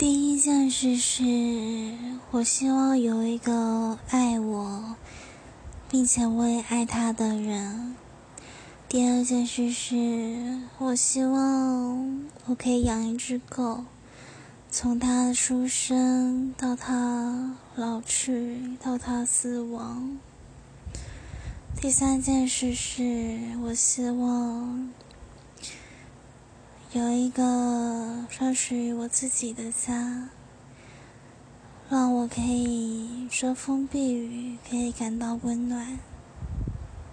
第一件事是我希望有一个爱我，并且我也爱他的人。第二件事是我希望我可以养一只狗，从它出生到它老去到它死亡。第三件事是我希望。有一个专属于我自己的家，让我可以遮风避雨，可以感到温暖。